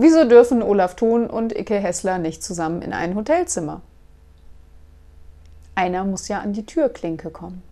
Wieso dürfen Olaf Thun und Icke Hessler nicht zusammen in ein Hotelzimmer? Einer muss ja an die Türklinke kommen.